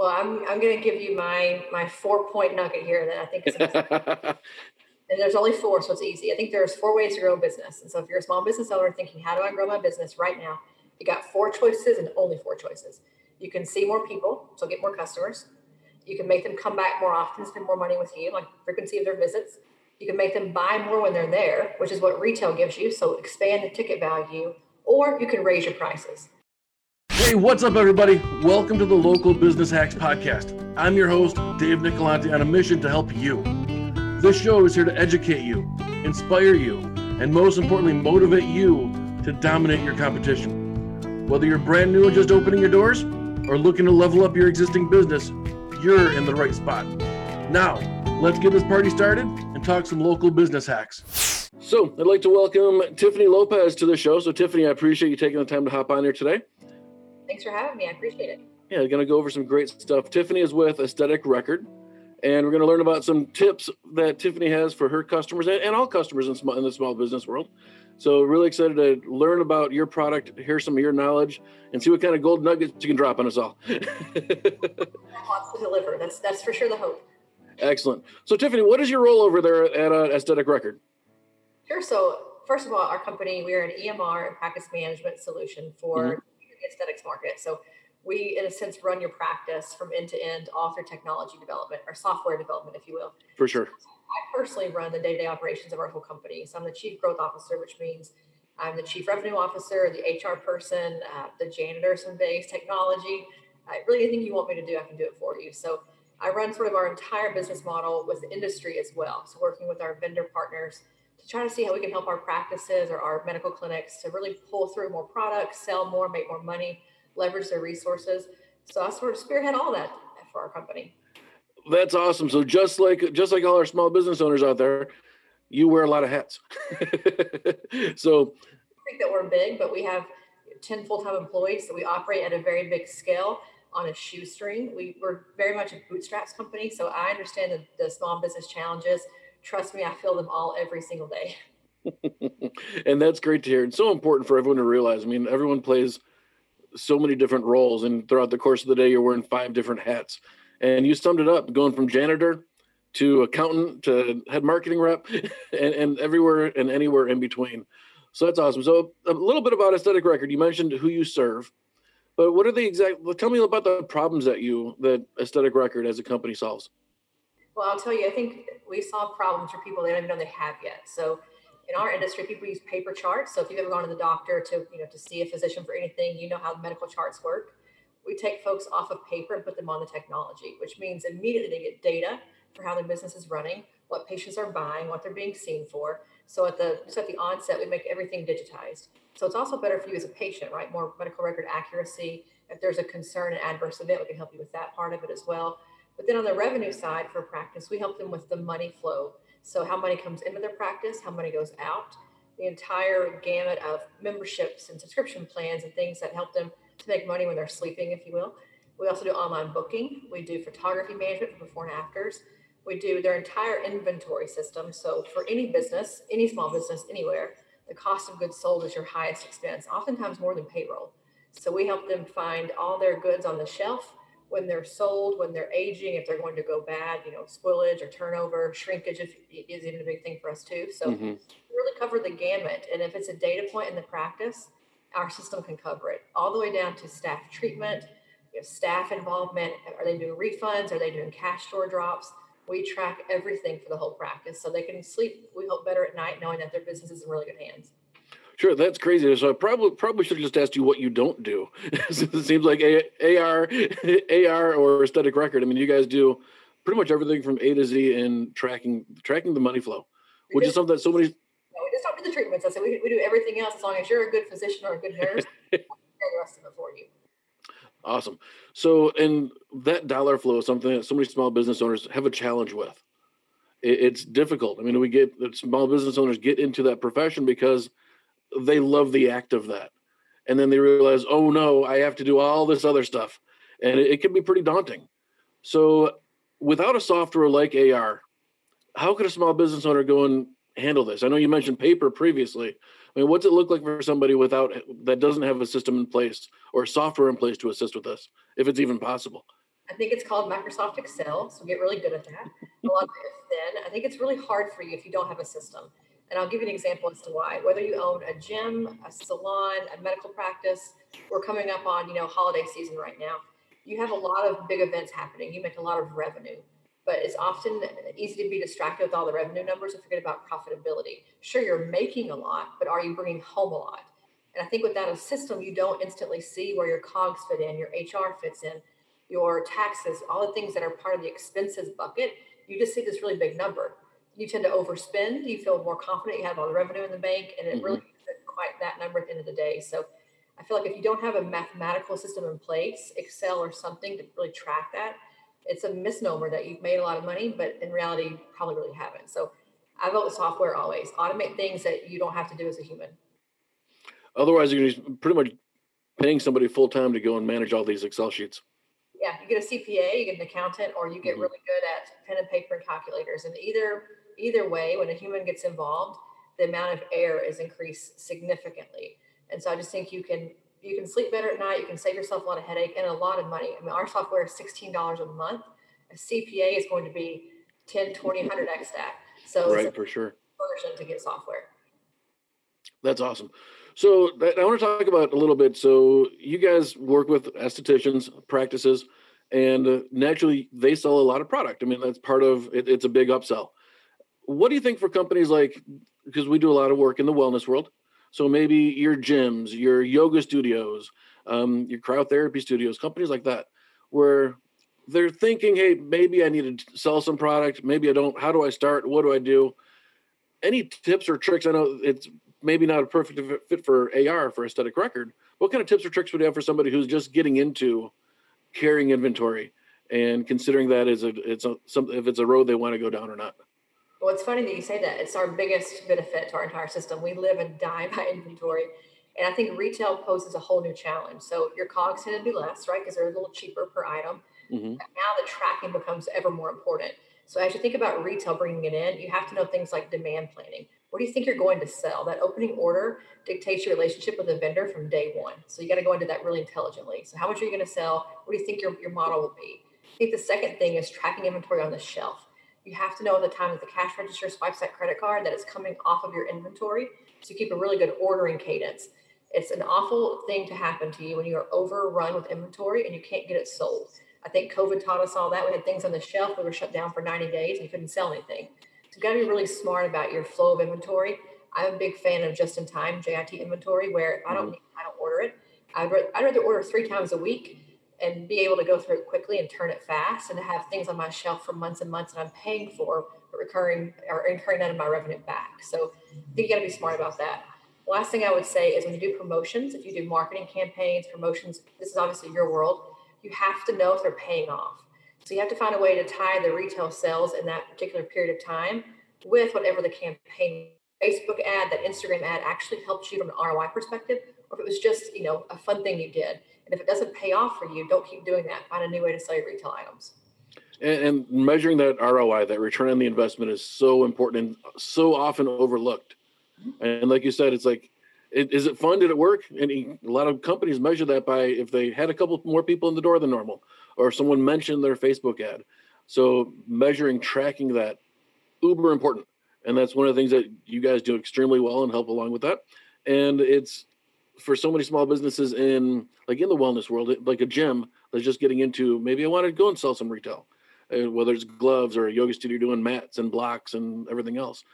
Well, I'm I'm going to give you my my four point nugget here that I think is. and there's only four, so it's easy. I think there's four ways to grow a business. And so if you're a small business owner thinking, how do I grow my business right now? You got four choices and only four choices. You can see more people, so get more customers. You can make them come back more often, spend more money with you, like frequency of their visits. You can make them buy more when they're there, which is what retail gives you. So expand the ticket value, or you can raise your prices. Hey, what's up, everybody? Welcome to the Local Business Hacks Podcast. I'm your host, Dave Nicolanti, on a mission to help you. This show is here to educate you, inspire you, and most importantly, motivate you to dominate your competition. Whether you're brand new and just opening your doors, or looking to level up your existing business, you're in the right spot. Now, let's get this party started and talk some local business hacks. So, I'd like to welcome Tiffany Lopez to the show. So, Tiffany, I appreciate you taking the time to hop on here today. Thanks for having me. I appreciate it. Yeah, going to go over some great stuff. Tiffany is with Aesthetic Record, and we're going to learn about some tips that Tiffany has for her customers and, and all customers in, small, in the small business world. So, really excited to learn about your product, hear some of your knowledge, and see what kind of gold nuggets you can drop on us all. Lots to deliver. That's that's for sure the hope. Excellent. So, Tiffany, what is your role over there at uh, Aesthetic Record? Sure. So, first of all, our company we are an EMR and practice management solution for mm-hmm. The aesthetics market. So, we in a sense run your practice from end to end, all through technology development or software development, if you will. For sure. I personally run the day-to-day operations of our whole company. So I'm the chief growth officer, which means I'm the chief revenue officer, the HR person, uh, the janitor, some base technology. Uh, really, anything you want me to do, I can do it for you. So I run sort of our entire business model with the industry as well. So working with our vendor partners to try to see how we can help our practices or our medical clinics to really pull through more products, sell more, make more money, leverage their resources. So I sort of spearhead all that for our company. That's awesome. So just like just like all our small business owners out there, you wear a lot of hats. so I think that we're big, but we have 10 full-time employees. So we operate at a very big scale on a shoestring. We, we're very much a bootstraps company. So I understand the, the small business challenges. Trust me, I feel them all every single day. and that's great to hear. It's so important for everyone to realize. I mean, everyone plays so many different roles, and throughout the course of the day, you're wearing five different hats and you summed it up going from janitor to accountant to head marketing rep and, and everywhere and anywhere in between so that's awesome so a little bit about aesthetic record you mentioned who you serve but what are the exact well, tell me about the problems that you that aesthetic record as a company solves well i'll tell you i think we solve problems for people they don't even know they have yet so in our industry people use paper charts so if you've ever gone to the doctor to you know to see a physician for anything you know how medical charts work we take folks off of paper and put them on the technology, which means immediately they get data for how their business is running, what patients are buying, what they're being seen for. So at the so at the onset, we make everything digitized. So it's also better for you as a patient, right? More medical record accuracy. If there's a concern, an adverse event, we can help you with that part of it as well. But then on the revenue side for practice, we help them with the money flow. So how money comes into their practice, how money goes out, the entire gamut of memberships and subscription plans and things that help them to make money when they're sleeping, if you will. We also do online booking. We do photography management for before and afters. We do their entire inventory system. So for any business, any small business, anywhere, the cost of goods sold is your highest expense, oftentimes more than payroll. So we help them find all their goods on the shelf when they're sold, when they're aging, if they're going to go bad, you know, spoilage or turnover, shrinkage if, is even a big thing for us too. So mm-hmm. really cover the gamut. And if it's a data point in the practice, our system can cover it all the way down to staff treatment, you know, staff involvement. Are they doing refunds? Are they doing cash store drops? We track everything for the whole practice so they can sleep, we hope, better at night knowing that their business is in really good hands. Sure, that's crazy. So I probably probably should have just asked you what you don't do. it seems like A- AR, AR or aesthetic record. I mean, you guys do pretty much everything from A to Z in tracking tracking the money flow, which is something that so many we just don't do the treatments. I said we, we do everything else as long as you're a good physician or a good nurse. the rest of it for you. Awesome. So, and that dollar flow is something that so many small business owners have a challenge with. It, it's difficult. I mean, we get small business owners get into that profession because they love the act of that, and then they realize, oh no, I have to do all this other stuff, and it, it can be pretty daunting. So, without a software like AR, how could a small business owner go and handle this? I know you mentioned paper previously. I mean, what's it look like for somebody without that doesn't have a system in place or software in place to assist with this, if it's even possible? I think it's called Microsoft Excel. So get really good at that. A lot of it then. I think it's really hard for you if you don't have a system. And I'll give you an example as to why. Whether you own a gym, a salon, a medical practice, we're coming up on, you know, holiday season right now. You have a lot of big events happening. You make a lot of revenue, but it's often easy to be distracted with all the revenue numbers and forget about profitability. Sure, you're making a lot, but are you bringing home a lot? And I think without a system, you don't instantly see where your COGS fit in, your HR fits in, your taxes, all the things that are part of the expenses bucket. You just see this really big number. You tend to overspend. You feel more confident. You have all the revenue in the bank, and it mm-hmm. really isn't quite that number at the end of the day. So I feel like if you don't have a mathematical system in place, Excel or something to really track that, it's a misnomer that you've made a lot of money, but in reality, you probably really haven't. So I vote with software always. Automate things that you don't have to do as a human. Otherwise, you're going to be pretty much paying somebody full time to go and manage all these Excel sheets. Yeah, you get a CPA, you get an accountant, or you get mm-hmm. really good at pen and paper and calculators. And either either way, when a human gets involved, the amount of error is increased significantly. And so I just think you can you can sleep better at night. You can save yourself a lot of headache and a lot of money. I mean, our software is $16 a month. A CPA is going to be 10, 20, 100 X that. So right, for sure. Version to get software. That's awesome. So I want to talk about a little bit. So you guys work with estheticians, practices, and uh, naturally they sell a lot of product. I mean, that's part of it, it's a big upsell. What do you think for companies like because we do a lot of work in the wellness world? So maybe your gyms, your yoga studios, um, your cryotherapy studios, companies like that, where they're thinking, hey, maybe I need to sell some product. Maybe I don't. How do I start? What do I do? Any tips or tricks? I know it's maybe not a perfect fit for AR for aesthetic record. What kind of tips or tricks would you have for somebody who's just getting into carrying inventory and considering that as a it's a, some if it's a road they want to go down or not? Well, it's funny that you say that. It's our biggest benefit to our entire system. We live and die by inventory. And I think retail poses a whole new challenge. So your COGS tend to be less, right? Because they're a little cheaper per item. Mm-hmm. Now the tracking becomes ever more important. So as you think about retail bringing it in, you have to know things like demand planning. What do you think you're going to sell? That opening order dictates your relationship with the vendor from day one. So you got to go into that really intelligently. So how much are you going to sell? What do you think your, your model will be? I think the second thing is tracking inventory on the shelf. You have to know at the time that the cash register swipes that credit card that it's coming off of your inventory. So you keep a really good ordering cadence. It's an awful thing to happen to you when you are overrun with inventory and you can't get it sold. I think COVID taught us all that. We had things on the shelf that were shut down for 90 days and couldn't sell anything. So you got to be really smart about your flow of inventory. I'm a big fan of just-in-time JIT inventory, where I don't mm-hmm. I don't order it. I'd, I'd rather order three times a week and be able to go through it quickly and turn it fast and to have things on my shelf for months and months that I'm paying for, but recurring or incurring none of my revenue back. So I think you got to be smart about that. Last thing I would say is when you do promotions, if you do marketing campaigns, promotions, this is obviously your world, you have to know if they're paying off. So you have to find a way to tie the retail sales in that particular period of time with whatever the campaign Facebook ad, that Instagram ad actually helped you from an ROI perspective, or if it was just, you know, a fun thing you did. And if it doesn't pay off for you, don't keep doing that. Find a new way to sell your retail items. And, and measuring that ROI, that return on the investment, is so important and so often overlooked. Mm-hmm. And like you said, it's like, it, is it fun? Did it work? And he, a lot of companies measure that by if they had a couple more people in the door than normal, or someone mentioned their Facebook ad. So measuring, tracking that, uber important. And that's one of the things that you guys do extremely well and help along with that. And it's for so many small businesses in like in the wellness world, like a gym that's just getting into maybe I want to go and sell some retail, uh, whether it's gloves or a yoga studio doing mats and blocks and everything else.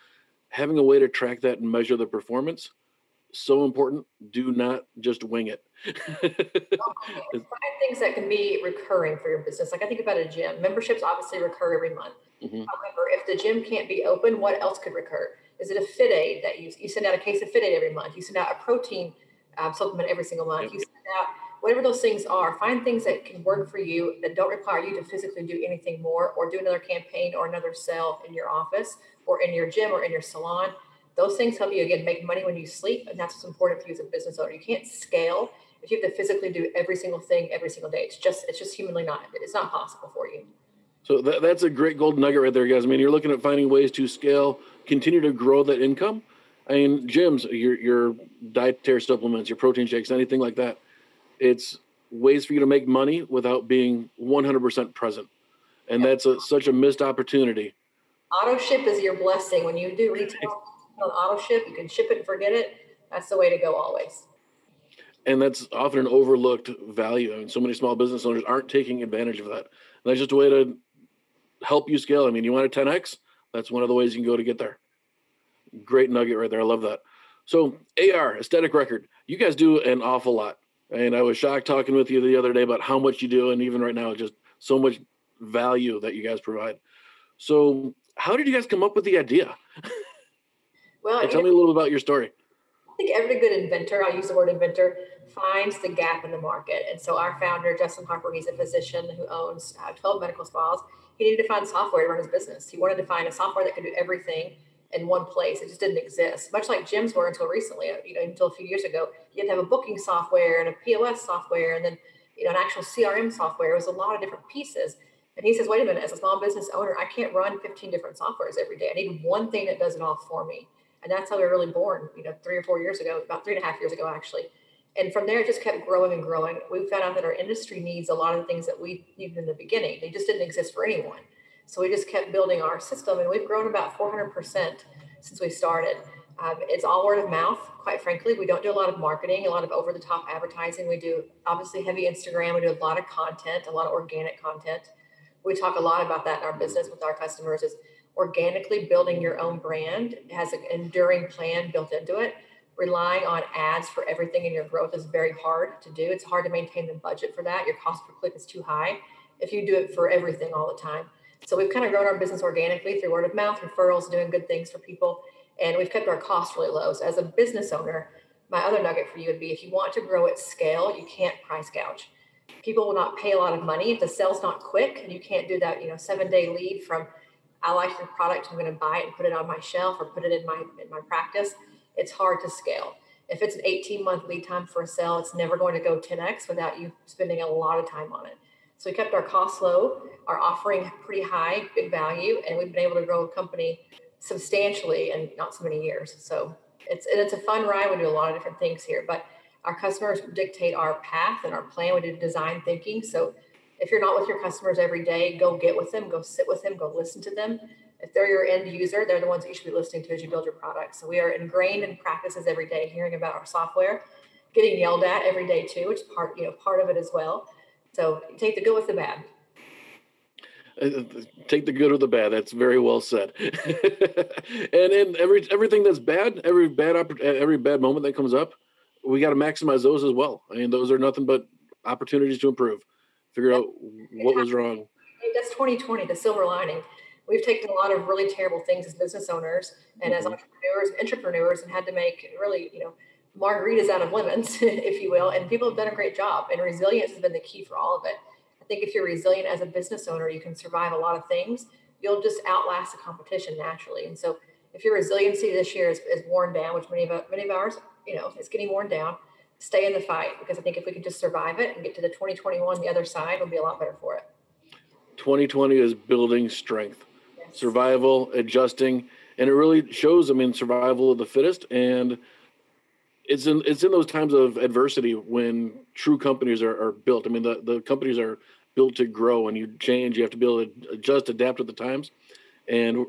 Having a way to track that and measure the performance so important. Do not just wing it. Find things that can be recurring for your business. Like I think about a gym. Memberships obviously recur every month. Mm-hmm. However, if the gym can't be open, what else could recur? Is it a FitAid that you you send out a case of FitAid every month? You send out a protein um, supplement every single month. You send out whatever those things are. Find things that can work for you that don't require you to physically do anything more, or do another campaign or another sale in your office or in your gym or in your salon. Those things help you again make money when you sleep, and that's what's important for you as a business owner. You can't scale if you have to physically do every single thing every single day. It's just it's just humanly not it's not possible for you. So that, that's a great golden nugget right there, guys. I mean, you're looking at finding ways to scale, continue to grow that income I mean, gyms, your your dietary supplements, your protein shakes, anything like that. It's ways for you to make money without being 100% present. And that's a, such a missed opportunity. Auto ship is your blessing. When you do retail on auto ship, you can ship it and forget it. That's the way to go always. And that's often an overlooked value. I mean, so many small business owners aren't taking advantage of that. And that's just a way to help you scale. I mean, you want a 10x? That's one of the ways you can go to get there. Great nugget right there. I love that. So, AR, aesthetic record, you guys do an awful lot. And I was shocked talking with you the other day about how much you do. And even right now, just so much value that you guys provide. So, how did you guys come up with the idea? Tell me a little about your story. I think every good inventor, I'll use the word inventor, finds the gap in the market. And so our founder, Justin Harper, he's a physician who owns uh, 12 medical spas. He needed to find software to run his business. He wanted to find a software that could do everything in one place. It just didn't exist, much like gyms were until recently, you know, until a few years ago. You had to have a booking software and a POS software and then, you know, an actual CRM software. It was a lot of different pieces. And he says, wait a minute, as a small business owner, I can't run 15 different softwares every day. I need one thing that does it all for me. And that's how we were really born, you know, three or four years ago, about three and a half years ago, actually. And from there, it just kept growing and growing. We found out that our industry needs a lot of the things that we needed in the beginning. They just didn't exist for anyone. So we just kept building our system, and we've grown about 400% since we started. Um, it's all word of mouth, quite frankly. We don't do a lot of marketing, a lot of over the top advertising. We do obviously heavy Instagram. We do a lot of content, a lot of organic content. We talk a lot about that in our business with our customers is organically building your own brand has an enduring plan built into it. Relying on ads for everything in your growth is very hard to do. It's hard to maintain the budget for that. Your cost per click is too high if you do it for everything all the time. So we've kind of grown our business organically through word of mouth, referrals, doing good things for people, and we've kept our costs really low. So as a business owner, my other nugget for you would be if you want to grow at scale, you can't price gouge. People will not pay a lot of money if the sale's not quick, and you can't do that. You know, seven day lead from I like your product, I'm going to buy it and put it on my shelf or put it in my in my practice. It's hard to scale. If it's an 18 month lead time for a sale, it's never going to go 10x without you spending a lot of time on it. So we kept our costs low, our offering pretty high, good value, and we've been able to grow a company substantially in not so many years. So it's it's a fun ride. We do a lot of different things here, but our customers dictate our path and our plan. We do design thinking. So if you're not with your customers every day, go get with them, go sit with them, go listen to them. If they're your end user, they're the ones that you should be listening to as you build your product. So we are ingrained in practices every day, hearing about our software, getting yelled at every day too, which is part, you know, part of it as well. So take the good with the bad. Uh, take the good or the bad. That's very well said. and in every everything that's bad, every bad every bad moment that comes up, we got to maximize those as well. I mean, those are nothing but opportunities to improve. Figure out what was wrong. That's 2020, the silver lining. We've taken a lot of really terrible things as business owners and mm-hmm. as entrepreneurs, entrepreneurs, and had to make really, you know, margaritas out of lemons, if you will. And people have done a great job. And resilience has been the key for all of it. I think if you're resilient as a business owner, you can survive a lot of things. You'll just outlast the competition naturally. And so if your resiliency this year is, is worn down, which many of many of ours, you know, is getting worn down, stay in the fight because I think if we can just survive it and get to the 2021 the other side, it'll be a lot better for it. 2020 is building strength, yes. survival, adjusting, and it really shows. I mean, survival of the fittest, and it's in it's in those times of adversity when true companies are, are built. I mean, the, the companies are built to grow and you change. You have to be able to adjust, adapt with the times. And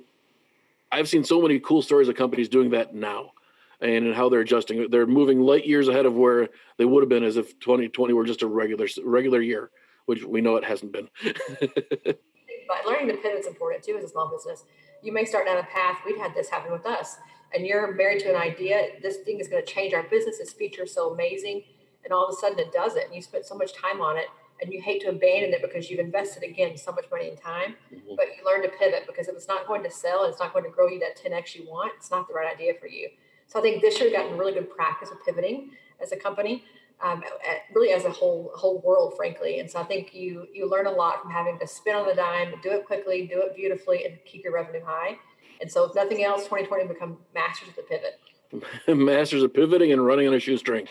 I've seen so many cool stories of companies doing that now and how they're adjusting. They're moving light years ahead of where they would have been as if 2020 were just a regular regular year, which we know it hasn't been. but learning to pivot is important too as a small business. You may start down a path. We've had this happen with us and you're married to an idea, this thing is going to change our business. This feature is so amazing. And all of a sudden it does it. And you spent so much time on it and you hate to abandon it because you've invested again so much money and time, mm-hmm. but you learn to pivot because if it's not going to sell, it's not going to grow you that 10x you want, it's not the right idea for you. So I think this year we've gotten really good practice of pivoting as a company, um, really as a whole whole world, frankly. And so I think you you learn a lot from having to spin on the dime, do it quickly, do it beautifully, and keep your revenue high. And so, if nothing else, 2020 become masters of the pivot. masters of pivoting and running on a shoestring.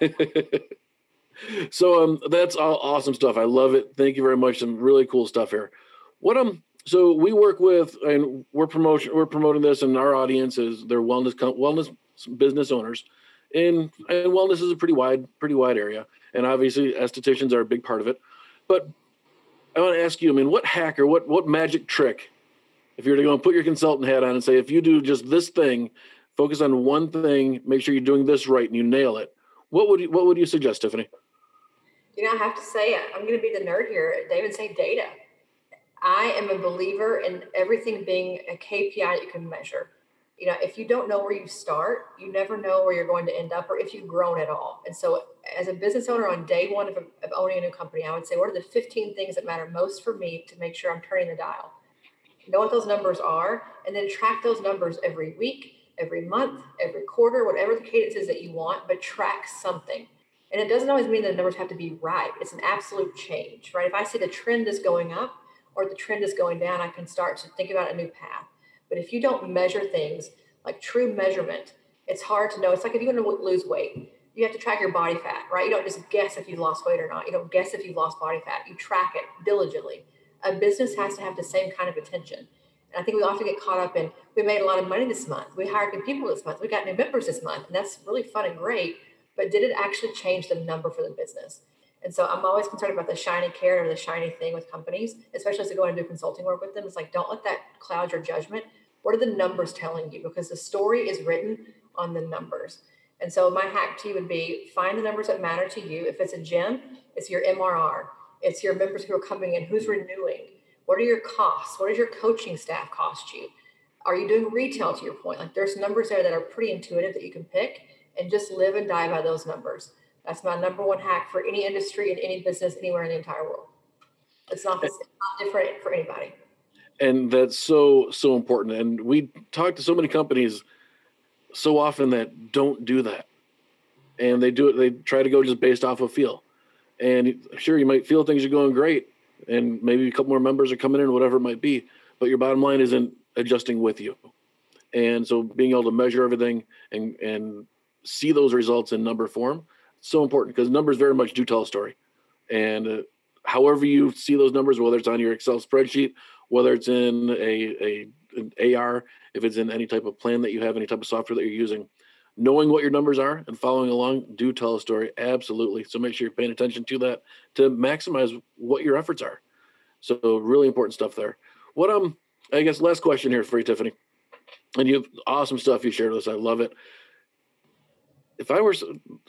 so um, that's all awesome stuff. I love it. Thank you very much. Some really cool stuff here. What um so we work with and we're promotion we're promoting this and our audience is their wellness wellness business owners and and wellness is a pretty wide pretty wide area, and obviously estheticians are a big part of it. But I want to ask you, I mean, what hack or what what magic trick, if you were to go and put your consultant hat on and say, if you do just this thing, focus on one thing, make sure you're doing this right, and you nail it, what would you, what would you suggest, Tiffany? You know, I have to say, I'm going to be the nerd here. David say data. I am a believer in everything being a KPI that you can measure. You know, if you don't know where you start, you never know where you're going to end up or if you've grown at all. And so, as a business owner on day one of, of owning a new company, I would say, what are the 15 things that matter most for me to make sure I'm turning the dial? Know what those numbers are, and then track those numbers every week, every month, every quarter, whatever the cadence is that you want, but track something. And it doesn't always mean the numbers have to be right. It's an absolute change, right? If I see the trend is going up or the trend is going down, I can start to think about a new path. But if you don't measure things like true measurement, it's hard to know. It's like if you want to lose weight, you have to track your body fat, right? You don't just guess if you lost weight or not. You don't guess if you've lost body fat. You track it diligently. A business has to have the same kind of attention. And I think we often get caught up in we made a lot of money this month. We hired new people this month. We got new members this month. And that's really fun and great but did it actually change the number for the business? And so I'm always concerned about the shiny carrot or the shiny thing with companies, especially as I go and do consulting work with them. It's like, don't let that cloud your judgment. What are the numbers telling you? Because the story is written on the numbers. And so my hack to you would be find the numbers that matter to you. If it's a gym, it's your MRR. It's your members who are coming in, who's renewing. What are your costs? What does your coaching staff cost you? Are you doing retail to your point? Like there's numbers there that are pretty intuitive that you can pick and just live and die by those numbers. That's my number one hack for any industry and any business anywhere in the entire world. It's not, it's not different for anybody. And that's so, so important. And we talk to so many companies so often that don't do that. And they do it, they try to go just based off of feel. And sure, you might feel things are going great and maybe a couple more members are coming in, whatever it might be, but your bottom line isn't adjusting with you. And so being able to measure everything and, and see those results in number form so important because numbers very much do tell a story. And uh, however you see those numbers whether it's on your excel spreadsheet whether it's in a, a an ar if it's in any type of plan that you have any type of software that you're using knowing what your numbers are and following along do tell a story absolutely. So make sure you're paying attention to that to maximize what your efforts are. So really important stuff there. What um i guess last question here for you tiffany. And you have awesome stuff you shared with us. I love it if I were,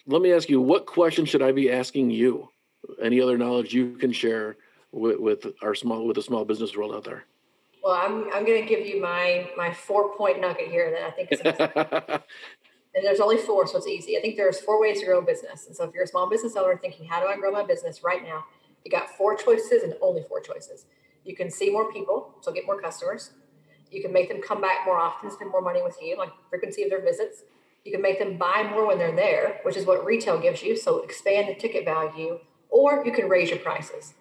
let me ask you, what question should I be asking you? Any other knowledge you can share with, with our small, with the small business world out there? Well, I'm, I'm going to give you my, my four point nugget here that I think is, and there's only four, so it's easy. I think there's four ways to grow a business. And so if you're a small business owner thinking, how do I grow my business right now? You got four choices and only four choices. You can see more people, so get more customers. You can make them come back more often, spend more money with you, like frequency of their visits. You can make them buy more when they're there, which is what retail gives you. So expand the ticket value, or you can raise your prices.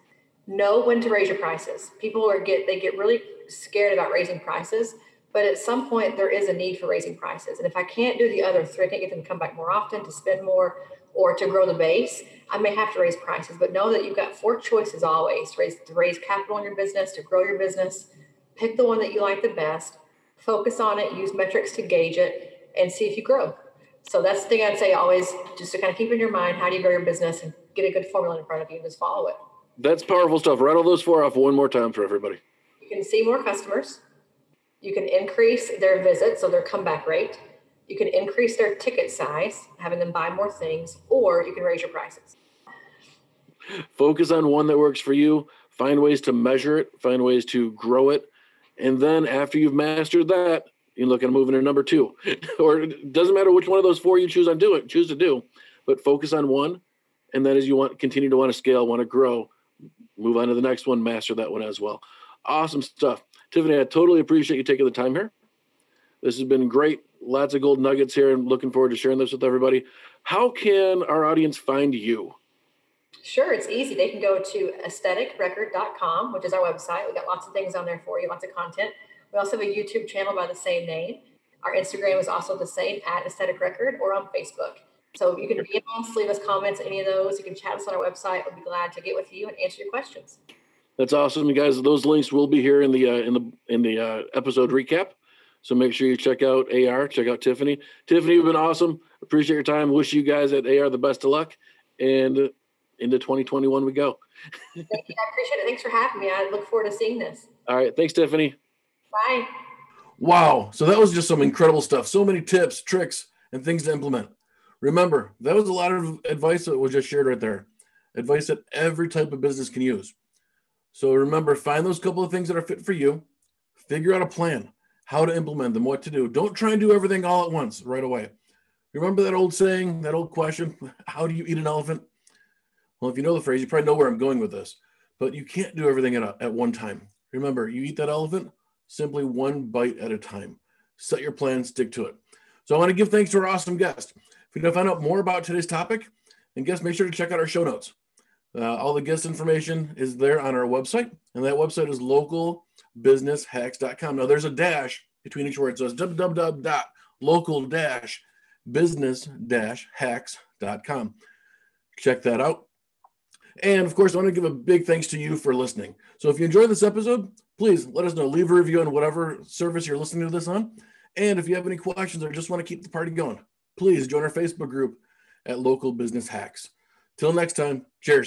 Know when to raise your prices. People are get they get really scared about raising prices, but at some point there is a need for raising prices. And if I can't do the other three, I can't get them to come back more often, to spend more, or to grow the base, I may have to raise prices. But know that you've got four choices always to raise to raise capital in your business, to grow your business. Pick the one that you like the best. Focus on it. Use metrics to gauge it and see if you grow. So that's the thing I'd say always just to kind of keep in your mind how do you grow your business and get a good formula in front of you and just follow it. That's powerful stuff. Rattle those four off one more time for everybody. You can see more customers. You can increase their visits, so their comeback rate. You can increase their ticket size, having them buy more things, or you can raise your prices. Focus on one that works for you. Find ways to measure it, find ways to grow it. And then after you've mastered that, you look at moving to number two, or it doesn't matter which one of those four you choose on do it, choose to do, but focus on one. And then as you want continue to want to scale, want to grow, move on to the next one, master that one as well. Awesome stuff. Tiffany, I totally appreciate you taking the time here. This has been great. Lots of gold nuggets here and looking forward to sharing this with everybody. How can our audience find you? Sure, it's easy. They can go to aestheticrecord.com, which is our website. We got lots of things on there for you, lots of content. We also have a YouTube channel by the same name. Our Instagram is also the same at Aesthetic Record or on Facebook. So you can DM us, leave us comments, any of those. You can chat us on our website. We'll be glad to get with you and answer your questions. That's awesome, you guys. Those links will be here in the uh, in the in the uh, episode recap. So make sure you check out AR, check out Tiffany. Tiffany, you've been awesome. Appreciate your time. Wish you guys at AR the best of luck. And into 2021 we go. Thank you. I appreciate it. Thanks for having me. I look forward to seeing this. All right. Thanks, Tiffany. Bye. Wow. So that was just some incredible stuff. So many tips, tricks, and things to implement. Remember, that was a lot of advice that was just shared right there. Advice that every type of business can use. So remember, find those couple of things that are fit for you, figure out a plan, how to implement them, what to do. Don't try and do everything all at once right away. Remember that old saying, that old question, how do you eat an elephant? Well, if you know the phrase, you probably know where I'm going with this, but you can't do everything at, a, at one time. Remember, you eat that elephant simply one bite at a time. Set your plan, stick to it. So I want to give thanks to our awesome guest. If you want to find out more about today's topic and guests, make sure to check out our show notes. Uh, all the guest information is there on our website, and that website is localbusinesshacks.com. Now, there's a dash between each word, so it's www.local-business-hacks.com. Check that out. And of course, I want to give a big thanks to you for listening. So if you enjoyed this episode, please let us know. Leave a review on whatever service you're listening to this on. And if you have any questions or just want to keep the party going, please join our Facebook group at Local Business Hacks. Till next time, cheers.